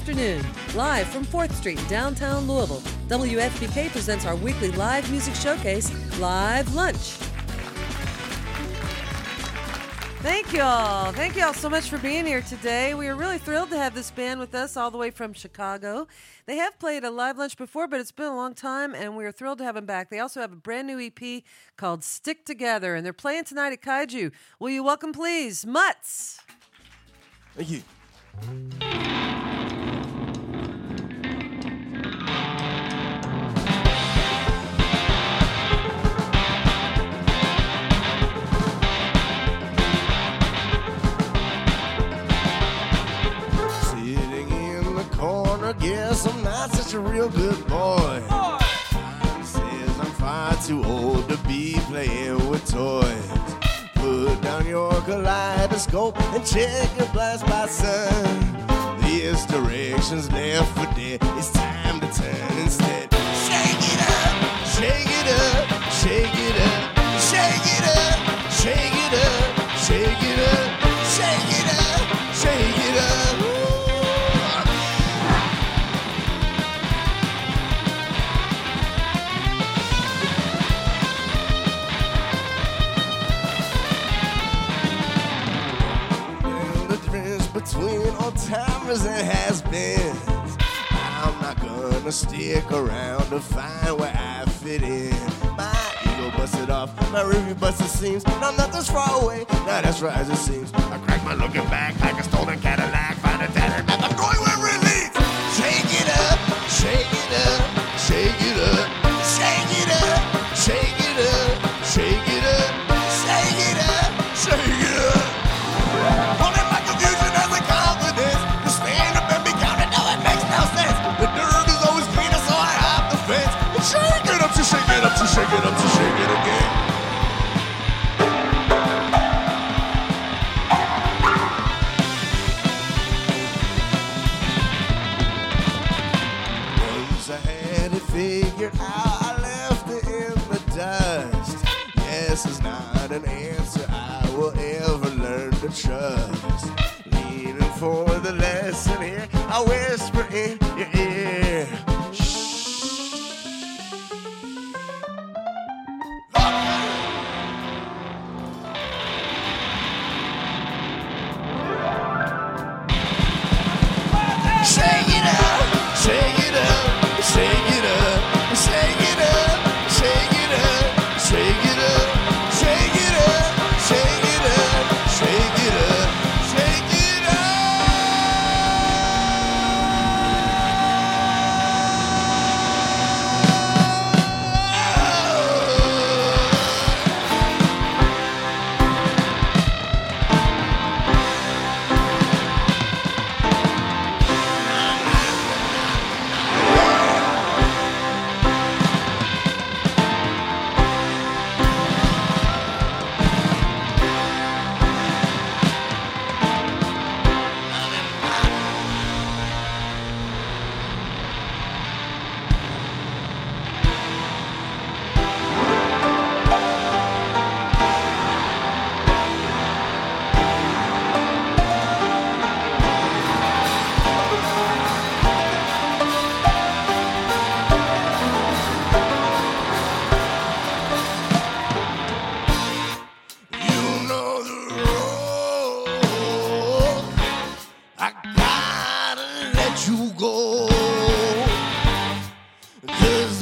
afternoon, live from 4th Street, downtown Louisville. WFPK presents our weekly live music showcase, Live Lunch. Thank y'all. Thank y'all so much for being here today. We are really thrilled to have this band with us all the way from Chicago. They have played a live lunch before, but it's been a long time, and we are thrilled to have them back. They also have a brand new EP called Stick Together, and they're playing tonight at Kaiju. Will you welcome, please, Mutts? Thank you. I'm not such a real good boy. Mom says I'm far too old to be playing with toys. Put down your kaleidoscope and check your blind spot, son. This direction's left for dead. It's time to turn instead. Shake it up, shake it up, shake it up, shake it up, around to find where I fit in. My ego busted off, my review busted seams. Now nothing's far away, now that's right as it seems. I crack my looking back like a stolen Cadillac,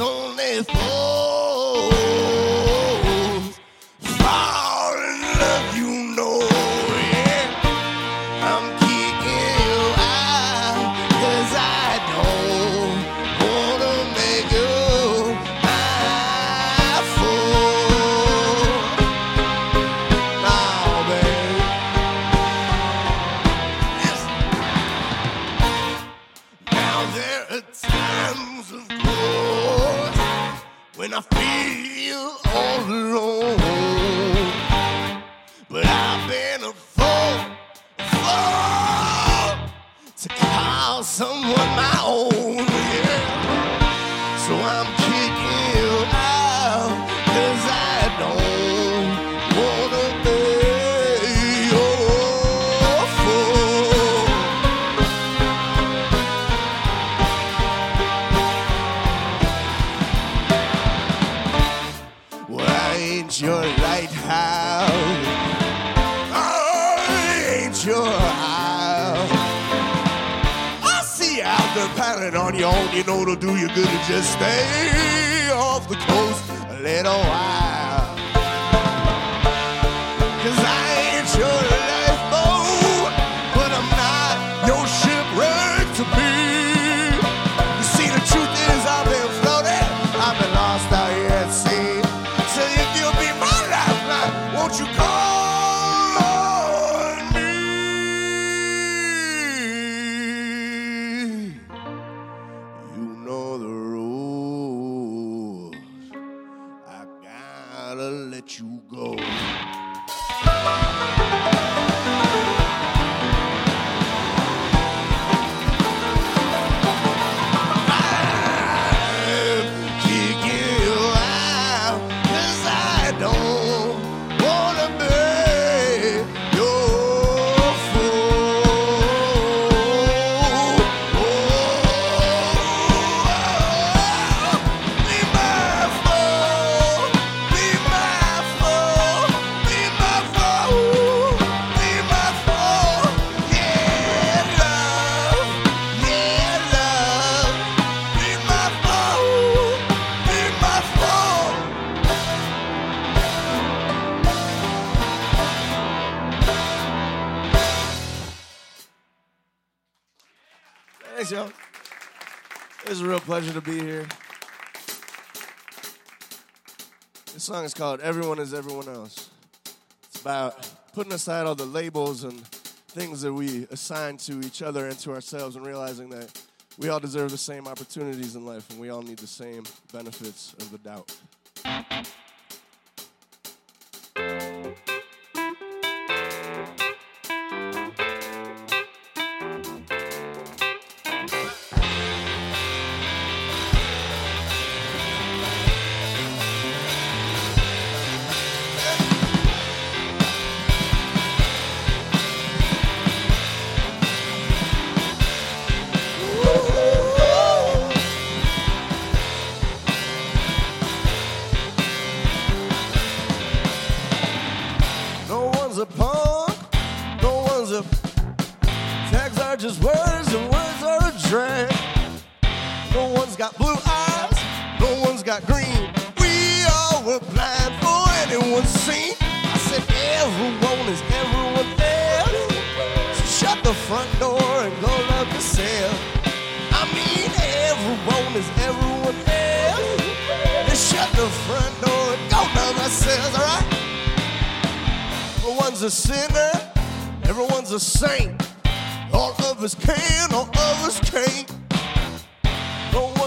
only four. Song is called Everyone is Everyone Else. It's about putting aside all the labels and things that we assign to each other and to ourselves and realizing that we all deserve the same opportunities in life and we all need the same benefits of the doubt.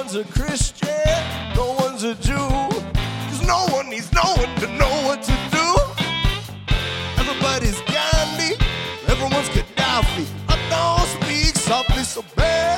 One's a Christian, no one's a Jew. Cause no one needs no one to know what to do. Everybody's Gandhi, everyone's Gaddafi. I don't speak softly, so bear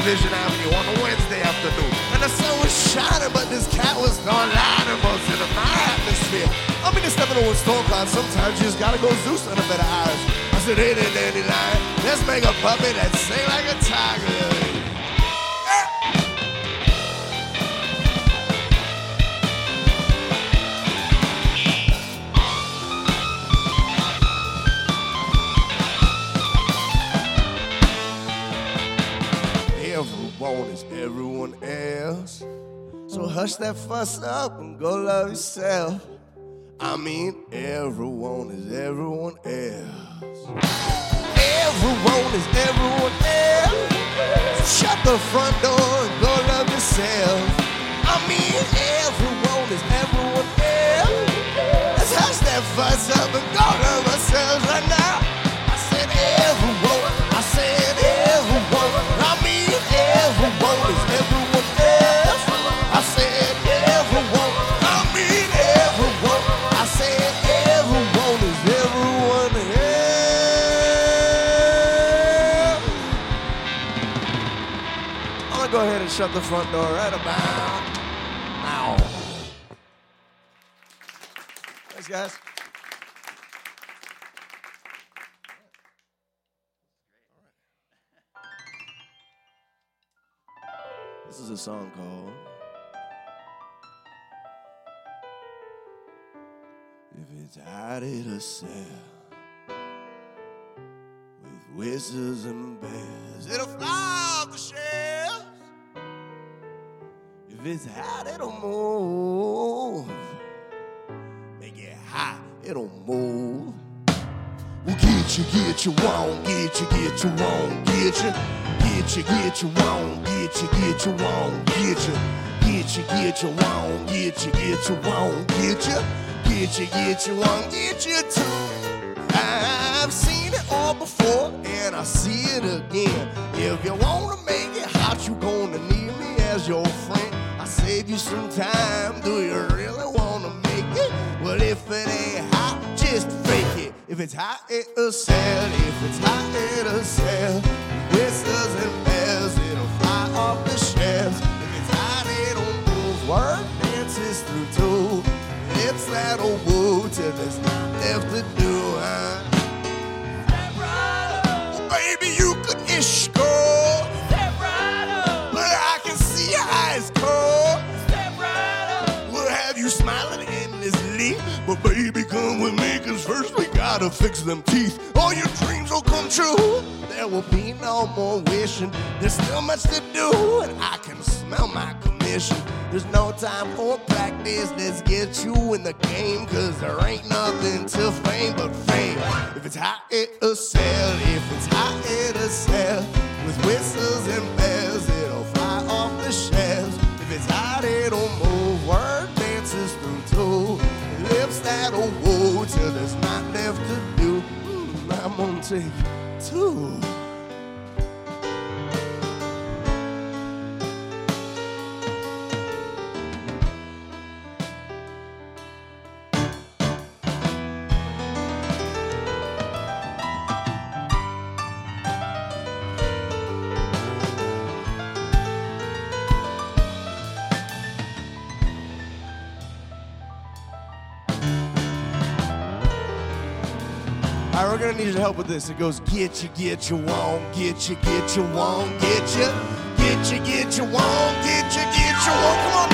Division Avenue on a Wednesday afternoon, and the sun was shining, but this cat was throwing loud emotions in my atmosphere. I mean, stepping on a storm cloud, sometimes you just gotta go Zeus a better eyes. I said, hey there, dandelion, let's make a puppet that sing like a tiger. Everyone is everyone else. So hush that fuss up and go love yourself. I mean, everyone is everyone else. Everyone is everyone else. Shut the front door and go love yourself. I mean, everyone is everyone else. Let's hush that fuss up and go love shut the front door right about now. Thanks, guys. This is a song called If It's Hot in a Cell with whistles and bells, it'll fly off the shelves. It's hot, it'll move. Make it hot, it'll move. Well, get you, get you, won't get you, get you, won't get you. Get you, get you, won't get you, get you, won't get you. Get you, get you, won't get you, get you, won't get you. Get you, get you, won't get you too. I've seen it all before and I see it again. If you wanna make it hot, you gonna need me as your friend. Saved you some time. Do you really wanna make it? Well, if it ain't hot, just fake it. If it's hot, it'll sell. If it's hot, it'll sell. Whistles and bells, it'll fly off the shelves. If it's hot, it'll move. Word dances through two. Lips that'll woo till there's not left to do. Gotta fix them teeth. All your dreams will come true. There will be no more wishing. There's still much to do, and I can smell my commission. There's no time for practice. Let's get you in the game, cause there ain't nothing to fame but fame. If it's hot, it'll sell. If it's hot, it'll sell. With whistles and bells, it'll fly off the shelves. If it's hot, it'll move. Word dances through two. Lips that'll woo till there's not I'm gonna take two. We're gonna need your help with this. It goes get you, get you, won't get you, get you, won't get you, get you, get you, won't get you, get you, won't. Come on.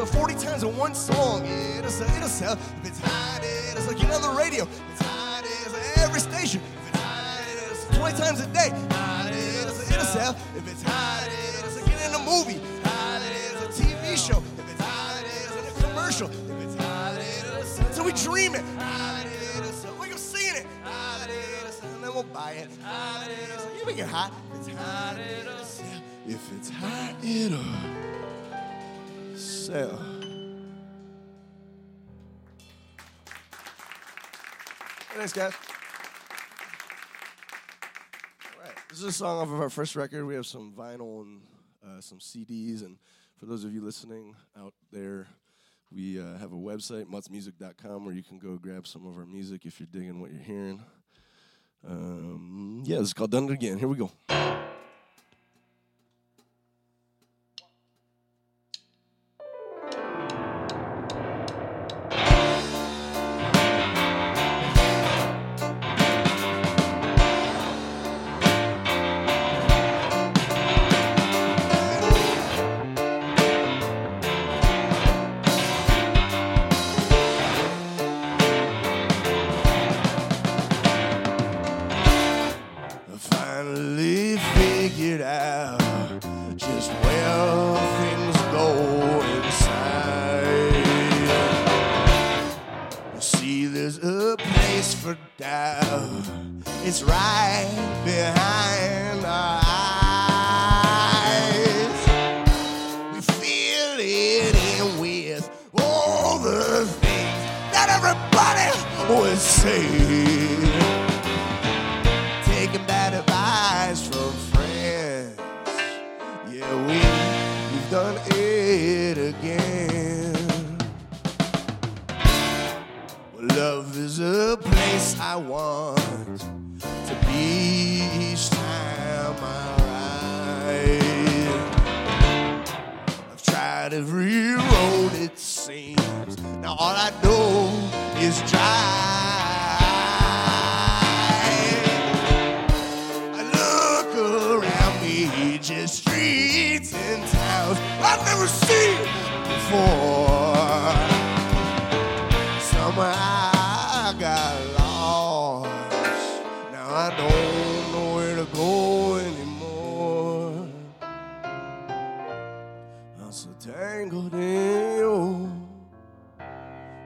Hot, 40 times in one song. It'll sell. It'll sell. If it's hot, it'll sell. Get on the radio. If it's hot, it'll sell. Every station. If it's hot, it'll sell. 20 times a day. Hot, it'll sell. It'll sell. If it's hot, it'll sell. Get in a movie. Hot, it'll sell. TV show. If it's hot, sell. A commercial. If it's hot, it'll sell. Until we dream it. Hot, it'll sell. We go seeing it. Hot, it'll sell. And then we'll buy it. Hot, it'll sell. You make it hot. If it's hot, it'll sell. If it's hot, it'll sell. Thanks, guys. All right. This is a song off of our first record. We have some vinyl and uh, some CDs. And for those of you listening out there, we uh, have a website, muttsmusic.com, where you can go grab some of our music if you're digging what you're hearing. Um, yeah, this is called Done It Again. Here we go. Finally figured out just where things go inside. You see, there's a place for doubt. It's right behind our eyes. We feel it in with all the things that everybody would say. Before. Somewhere I got lost. Now I don't know where to go anymore. I'm so tangled in you.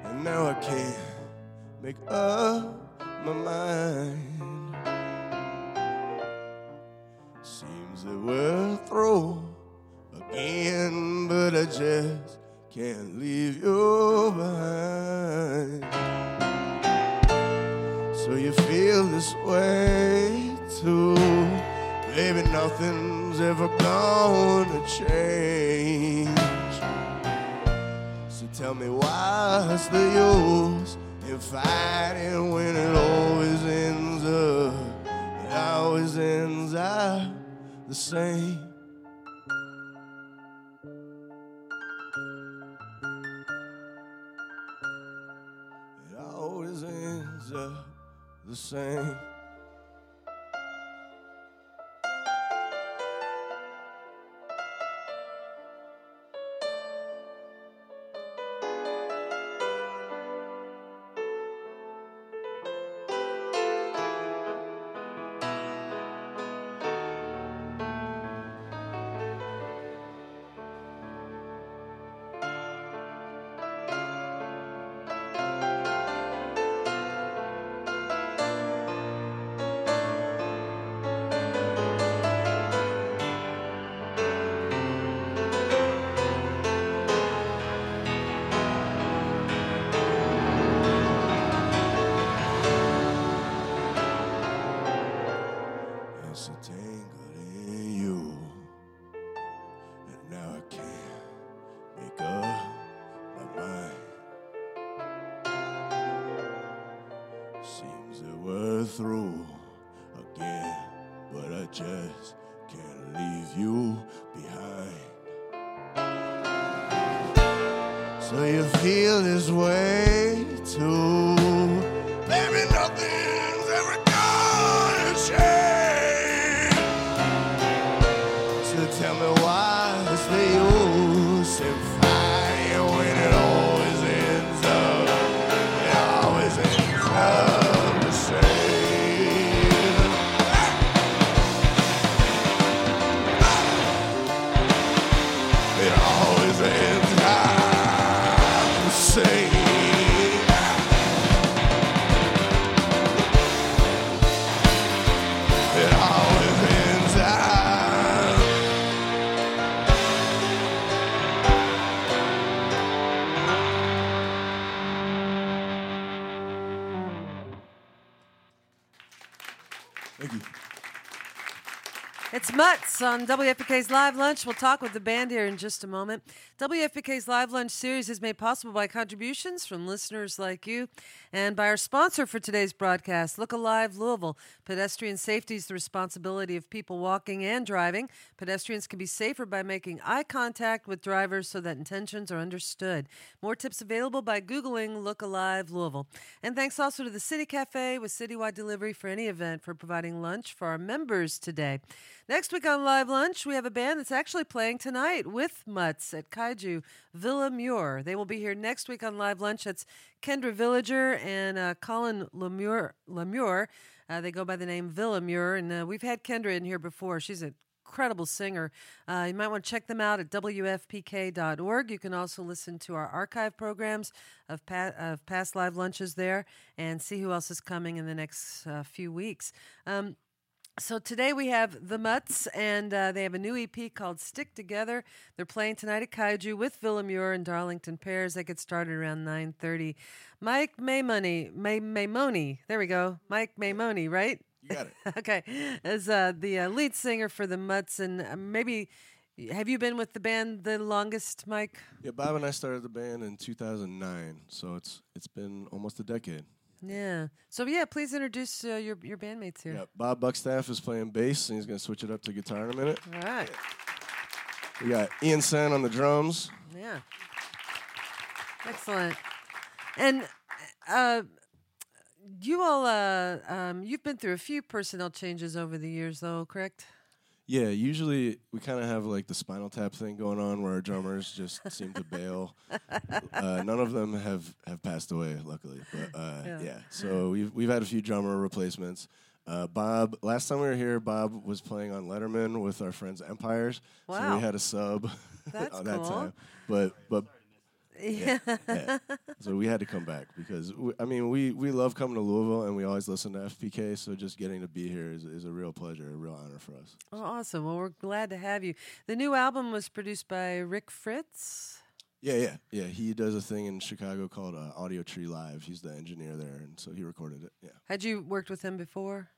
And now I can't make up my mind. Seems that we're through again, but I just can't leave you behind. So you feel this way too. Baby, nothing's ever gonna change. So tell me what's the use in fighting when it always ends up, it always ends up the same. The same. Thank you. It's Mutts on WFPK's Live Lunch. We'll talk with the band here in just a moment. WFPK's Live Lunch series is made possible by contributions from listeners like you and by our sponsor for today's broadcast, Look Alive Louisville. Pedestrian safety is the responsibility of people walking and driving. Pedestrians can be safer by making eye contact with drivers so that intentions are understood. More tips available by Googling Look Alive Louisville. And thanks also to the City Cafe with citywide delivery for any event for providing lunch for our members today. Next week on Live Lunch, we have a band that's actually playing tonight with Mutts at Kaiju Villamure. They will be here next week on Live Lunch. That's Kendra Villager and uh, Colin Lemure. Lemure. Uh, they go by the name Villamure, and uh, we've had Kendra in here before. She's a incredible singer. Uh, you might want to check them out at WFPK.org. You can also listen to our archive programs of, pa- of past live lunches there and see who else is coming in the next uh, few weeks. Um, so today we have the Mutts, and uh, they have a new EP called "Stick Together." They're playing tonight at Kaiju with Villamure and Darlington Pairs. They get started around nine thirty. Mike Maimone, May Maimone, there we go. Mike Maimone, right? You got it. okay, as uh, the uh, lead singer for the Mutts, and uh, maybe have you been with the band the longest, Mike? Yeah, Bob and I started the band in 2009, so it's it's been almost a decade. Yeah. So yeah, please introduce uh, your your bandmates here. Yeah, Bob Buckstaff is playing bass, and he's going to switch it up to guitar in a minute. All right. We got Ian Sen on the drums. Yeah. Excellent. And uh, you all, uh, um, you've been through a few personnel changes over the years, though, correct? Yeah, usually we kind of have like the Spinal Tap thing going on, where our drummers just seem to bail. Uh, none of them have, have passed away, luckily. But uh, Yeah. yeah. so we've we've had a few drummer replacements. Uh, Bob, last time we were here, Bob was playing on Letterman with our friends Empires. So we had a sub That's on that cool. time. But but Yeah. yeah. so we had to come back because we, I mean we we love coming to Louisville and we always listen to FPK. So just getting to be here is, is a real pleasure, a real honor for us. Oh, awesome. Well, we're glad to have you. The new album was produced by Rick Fritz. Yeah, yeah, yeah. He does a thing in Chicago called uh, Audiotree Live. He's the engineer there, and so he recorded it. Yeah. Had you worked with him before?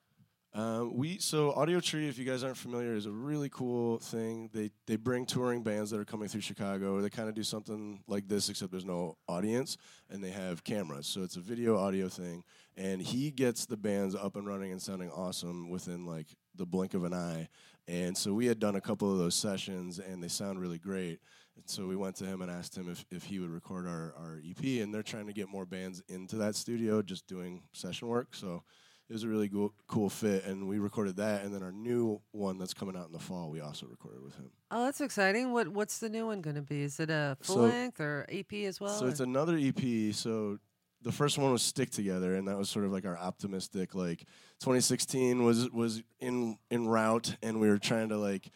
Um, we so Audiotree, if you guys aren't familiar, is a really cool thing. They they bring touring bands that are coming through Chicago. They kind of do something like this, except there's no audience, and they have cameras. So it's a video audio thing, and he gets the bands up and running and sounding awesome within like the blink of an eye. And so we had done a couple of those sessions, and they sound really great. And so we went to him and asked him if, if he would record our, our EP, and they're trying to get more bands into that studio, just doing session work. So it was a really cool, cool fit, and we recorded that. And then our new one that's coming out in the fall, we also recorded with him. Oh, that's exciting. What What's the new one going to be? Is it a full So- length or EP as well? so it's another EP. So the first one was Stick Together, and that was sort of like our optimistic. Like 2016 was was in in route, and we were trying to like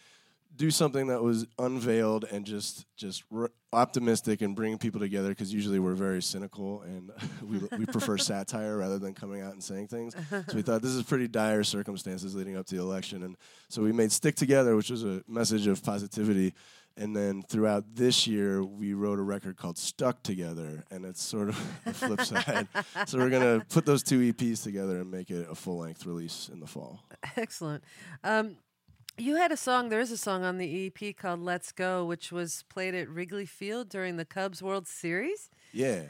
do something that was unveiled and just just r- optimistic and bring people together because usually we're very cynical and we we prefer satire rather than coming out and saying things. So we thought this is pretty dire circumstances leading up to the election, and so we made Stick Together, which was a message of positivity. And then throughout this year, we wrote a record called Stuck Together, and it's sort of the flip side. so we're gonna put those two EPs together and make it a full length release in the fall. Excellent. Um, you had a song. There is a song on the EP called "Let's Go," which was played at Wrigley Field during the Cubs World Series. Yeah.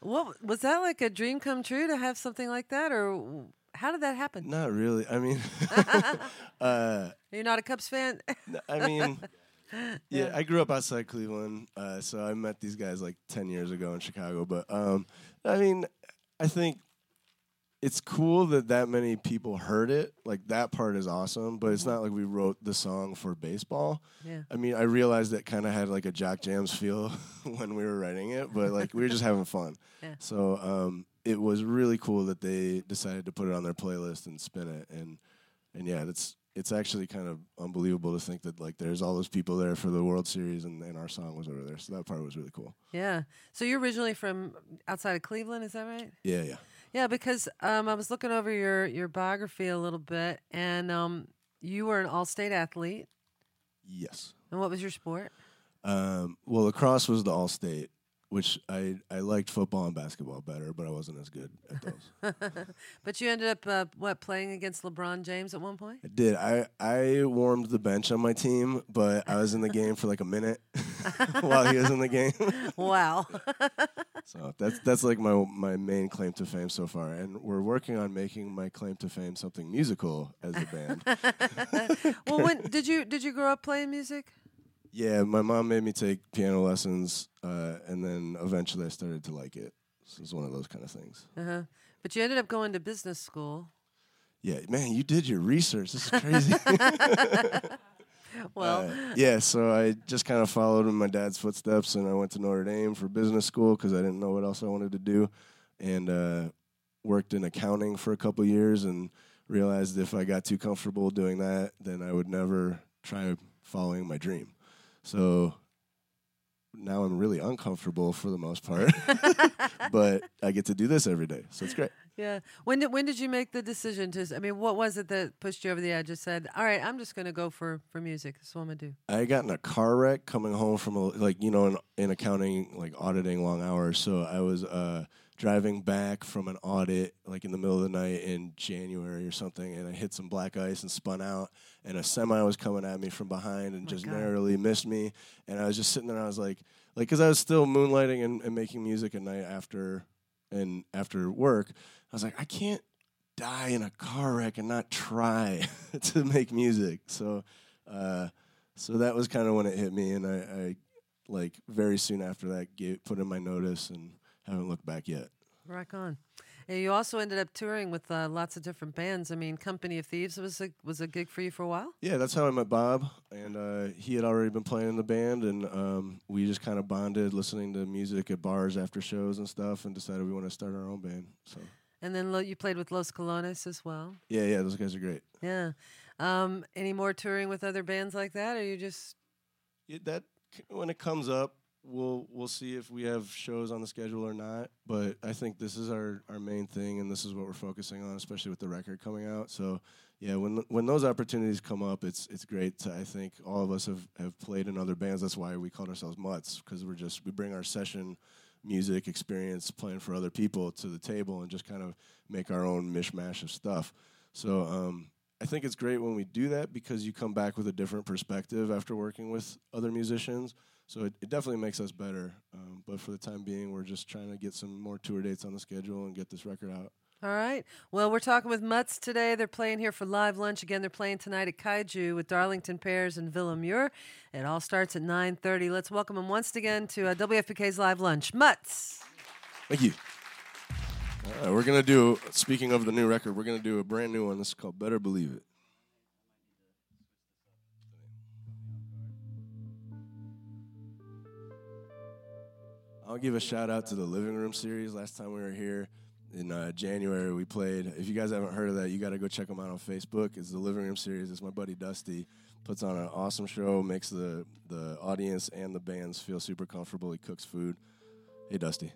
What was that like a dream come true to have something like that, or how did that happen? Not really. I mean, uh, You're not a Cubs fan. I mean, yeah, I grew up outside Cleveland, uh, so I met these guys like ten years ago in Chicago. But um, I mean, I think it's cool that that many people heard it. Like that part is awesome, but it's not like we wrote the song for baseball. yeah. I mean, I realized it kind of had like a Jock Jams feel when we were writing it, but like we were just having fun. Yeah. So um, it was really cool that they decided to put it on their playlist and spin it, and and yeah, that's it's actually kind of unbelievable to think that like there's all those people there for the World Series and, and our song was over there. So that part was really cool. Yeah. So you're originally from outside of Cleveland, is that right? Yeah, yeah. Yeah, because um, I was looking over your your biography a little bit, and um, you were an all-state athlete. Yes. And what was your sport? Um, well, lacrosse was the all state, which I I liked football and basketball better, but I wasn't as good at those. But you ended up uh, what playing against LeBron James at one point. I did. I I warmed the bench on my team, but I was in the game for like a minute while he was in the game. Wow. So that's that's like my my main claim to fame so far, and we're working on making my claim to fame something musical as a band. well, when did you did you grow up playing music? yeah, my mom made me take piano lessons, uh, and then eventually I started to like it. So it's one of those kind of things. Uh-huh. But you ended up going to business school. Yeah, man, you did your research. This is crazy. Well, Uh, yeah, so I just kind of followed in my dad's footsteps, and I went to Notre Dame for business school because I didn't know what else I wanted to do, and uh, worked in accounting for a couple years, and realized if I got too comfortable doing that, then I would never try following my dream. So now I'm really uncomfortable for the most part, but I get to do this every day, so it's great. Yeah. When did when did you make the decision to? I mean, what was it that pushed you over the edge? Just said, "All right, I'm just going to go for for music. That's what I'm going to do." I got in a car wreck coming home from a, like you know in, in accounting like auditing long hours. So I was uh, driving back from an audit like in the middle of the night in January or something, and I hit some black ice and spun out, and a semi was coming at me from behind and My just God. narrowly missed me, and I was just sitting there. And I was like, like because I was still moonlighting and, and making music at night after and after work. I was like, I can't die in a car wreck and not try to make music. So, uh, so that was kind of when it hit me, and I, I like very soon after that gave, put in my notice and haven't looked back yet. Rock on. And you also ended up touring with uh, lots of different bands. I mean, Company of Thieves was a was a gig for you for a while. Yeah, that's how I met Bob, and uh, he had already been playing in the band, and um, we just kind of bonded, listening to music at bars after shows and stuff, and decided we want to start our own band. So And then lo- you played with Los Colognes as well. yeah, yeah, those guys are great. Yeah. Um, any more touring with other bands like that, or you just Yeah, that when it comes up, we'll we'll see if we have shows on the schedule or not. But I think this is our, our main thing, and this is what we're focusing on, especially with the record coming out. So yeah, when when those opportunities come up, it's it's great. To, I think all of us have, have played in other bands. That's why we called ourselves Mutts because we're just we bring our session music experience playing for other people to the table and just kind of make our own mishmash of stuff. So um, I think it's great when we do that because you come back with a different perspective after working with other musicians. So it, it definitely makes us better. Um, but for the time being, we're just trying to get some more tour dates on the schedule and get this record out. All right. Well, we're talking with Mutts today. They're playing here for live lunch. Again, they're playing tonight at Kaiju with Darlington Pears and Villamure. It all starts at 9.30. Let's welcome them once again to uh, WFPK's Live Lunch. Mutts. Thank you. Right, we're gonna do. Speaking of the new record, we're gonna do a brand new one. This is called "Better Believe It." I'll give a shout out to the Living Room series. Last time we were here in uh, January, we played. If you guys haven't heard of that, you got to go check them out on Facebook. It's the Living Room series. It's my buddy Dusty puts on an awesome show, makes the the audience and the bands feel super comfortable. He cooks food. Hey, Dusty.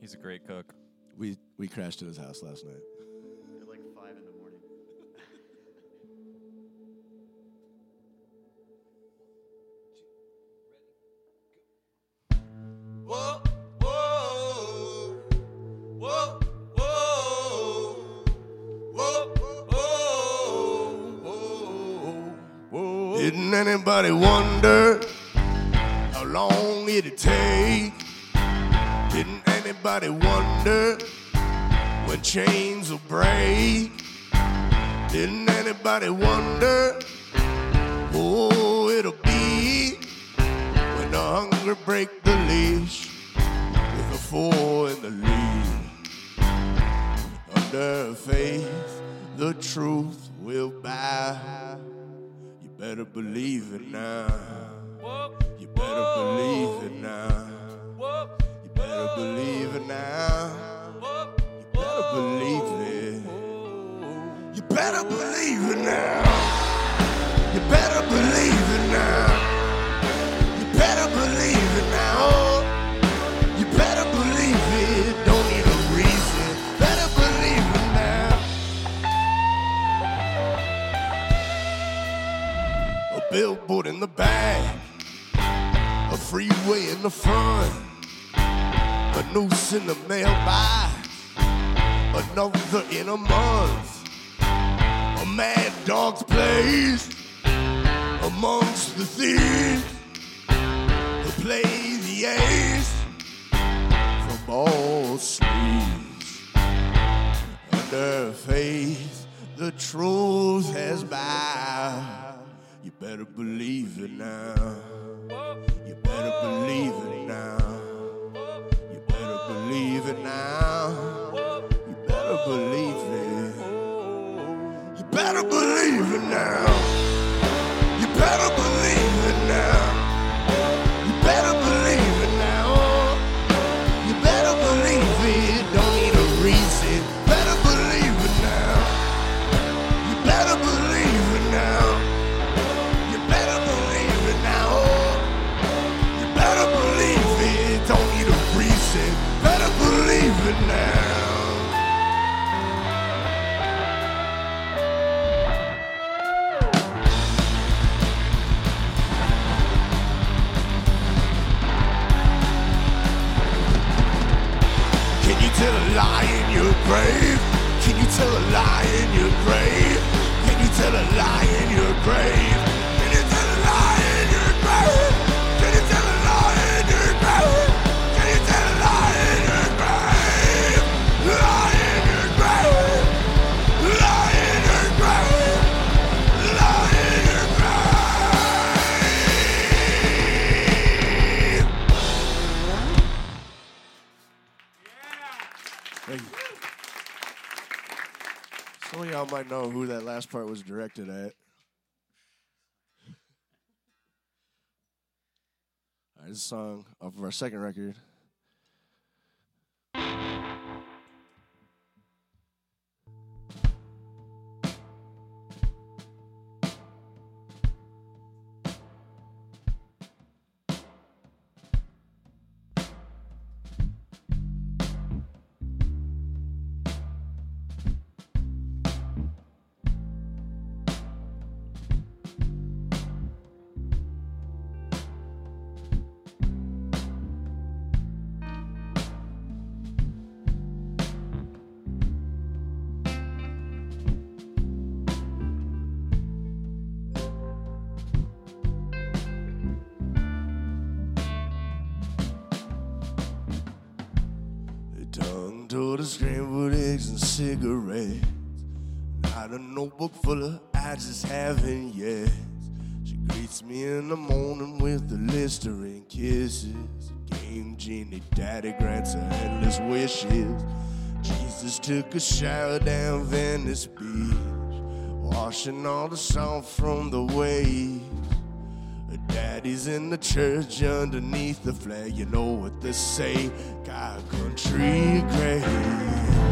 He's a great cook. We we crashed at his house last night. Anybody wonder how long it'd take? Didn't anybody wonder when chains will break? Didn't anybody wonder who it'll be when the hunger break the leash with a four in the lead? Under faith, the truth will bow. Better believe it now. You better believe it now. You better believe it now. You better believe it. You better believe it now. You better believe it now. Billboard in the back, a freeway in the front, a noose in the mailbox, another in a month, a mad dog's place amongst the thieves who play the ace from all sleeves. Under faith, the truth has bowed. You better believe it now. You better believe it now. You better believe it now. You better believe it. You better believe it now. brave? Can you tell a lie in your grave? I know who that last part was directed at. All right, this song off of our second record Tongue to the screen with eggs and cigarettes. Not a notebook full of I just haven't yet. She greets me in the morning with a Listerine kisses. Game genie daddy grants her endless wishes. Jesus took a shower down Venice Beach, washing all the salt from the waves. Daddy's in the church underneath the flag. You know what they say. God, country, grave.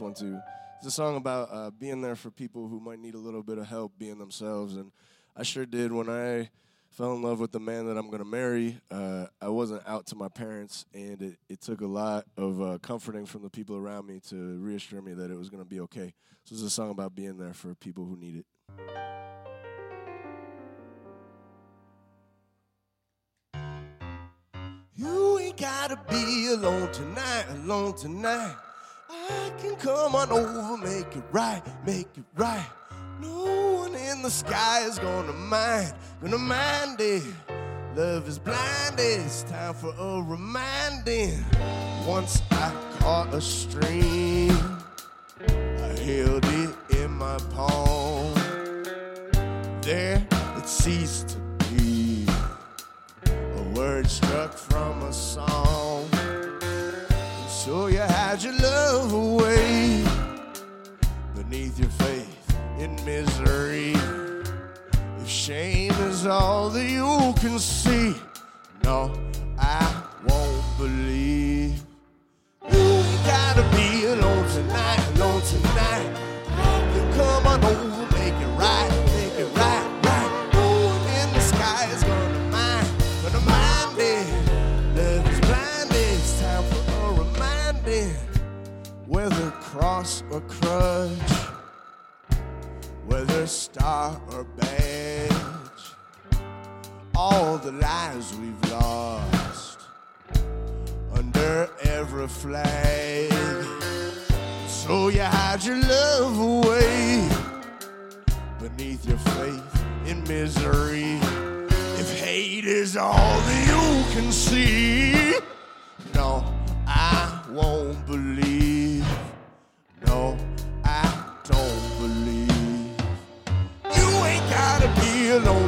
One too. It's a song about uh, being there for people who might need a little bit of help being themselves, and I sure did when I fell in love with the man that I'm gonna marry. Uh, I wasn't out to my parents, and it, it took a lot of uh, comforting from the people around me to reassure me that it was gonna be okay. So it's a song about being there for people who need it. You ain't gotta be alone tonight, alone tonight. I can come on over, make it right, make it right. No one in the sky is gonna mind, gonna mind it. Love is blind, it's time for a reminding. Once I caught a stream, I held it in my palm. There it ceased to be a word struck from a song. So you hide your love away beneath your faith in misery. If shame is all that you can see, no, I won't believe. Cross or crutch, whether star or badge, all the lives we've lost under every flag. So you hide your love away beneath your faith in misery. If hate is all that you can see, no, I won't believe. Gotta be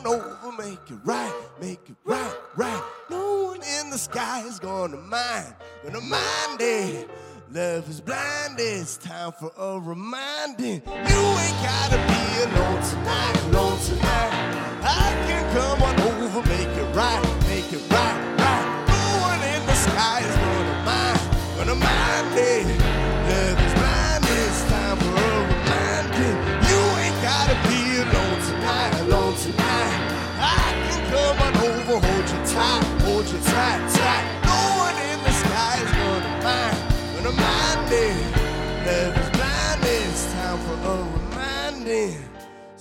can come on over, make it right, make it right, right. No one in the sky is gonna mind, gonna mind it. Love is blind, it's time for a reminding. You ain't gotta be alone tonight, alone tonight. I can come on over, make it right, make it right, right. No one in the sky is gonna mind, gonna mind it.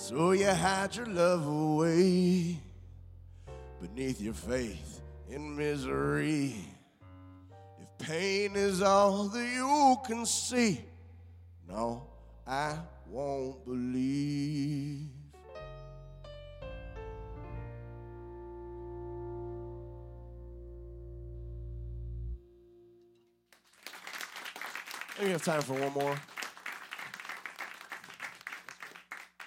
So you hide your love away beneath your faith in misery. If pain is all that you can see, no, I won't believe. We have time for one more.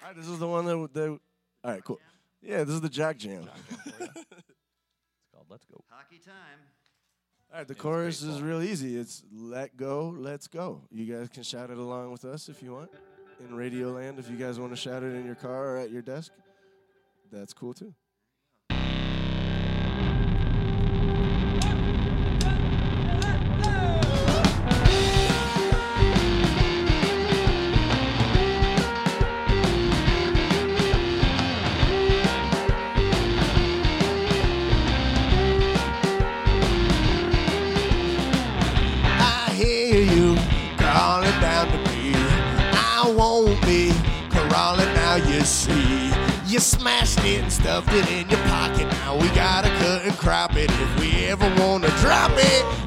All right, this is the one that. that all right, cool. Yeah, this is the Jack Jam. Oh, it's called Let's Go. Hockey time. All right, the it's chorus is real easy. It's "Let go, let's go." You guys can shout it along with us if you want. In Radio Land, if you guys want to shout it in your car or at your desk, that's cool too. See. You smashed it and stuffed it in your pocket. Now we gotta cut and crop it if we ever wanna drop it.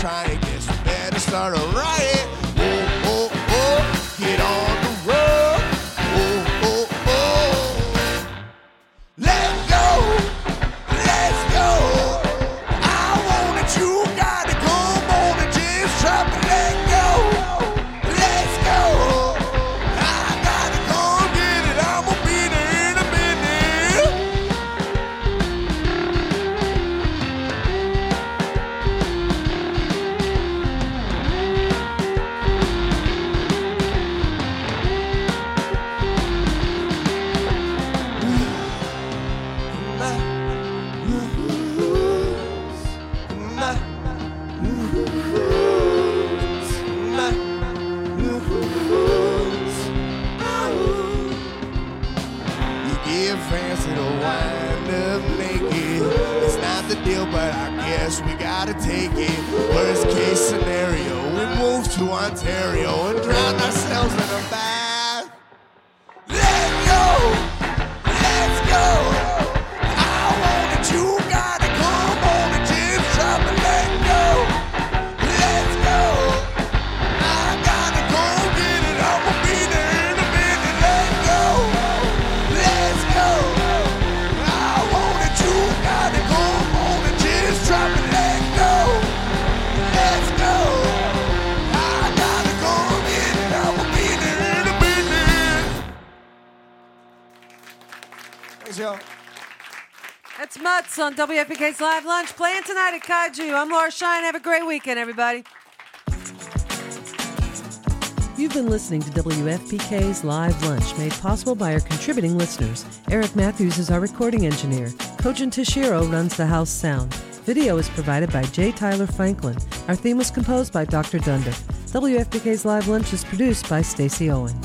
Despite I Ontario and drown ourselves in a bath. That's Mutts on WFPK's Live Lunch playing tonight at Kaiju. I'm Laura Shine. Have a great weekend, everybody. You've been listening to WFPK's Live Lunch, made possible by our contributing listeners. Eric Matthews is our recording engineer. Kojin Toshiro runs the house sound. Video is provided by J. Tyler Franklin. Our theme was composed by Dr. Dundick. WFPK's Live Lunch is produced by Stacy Owen.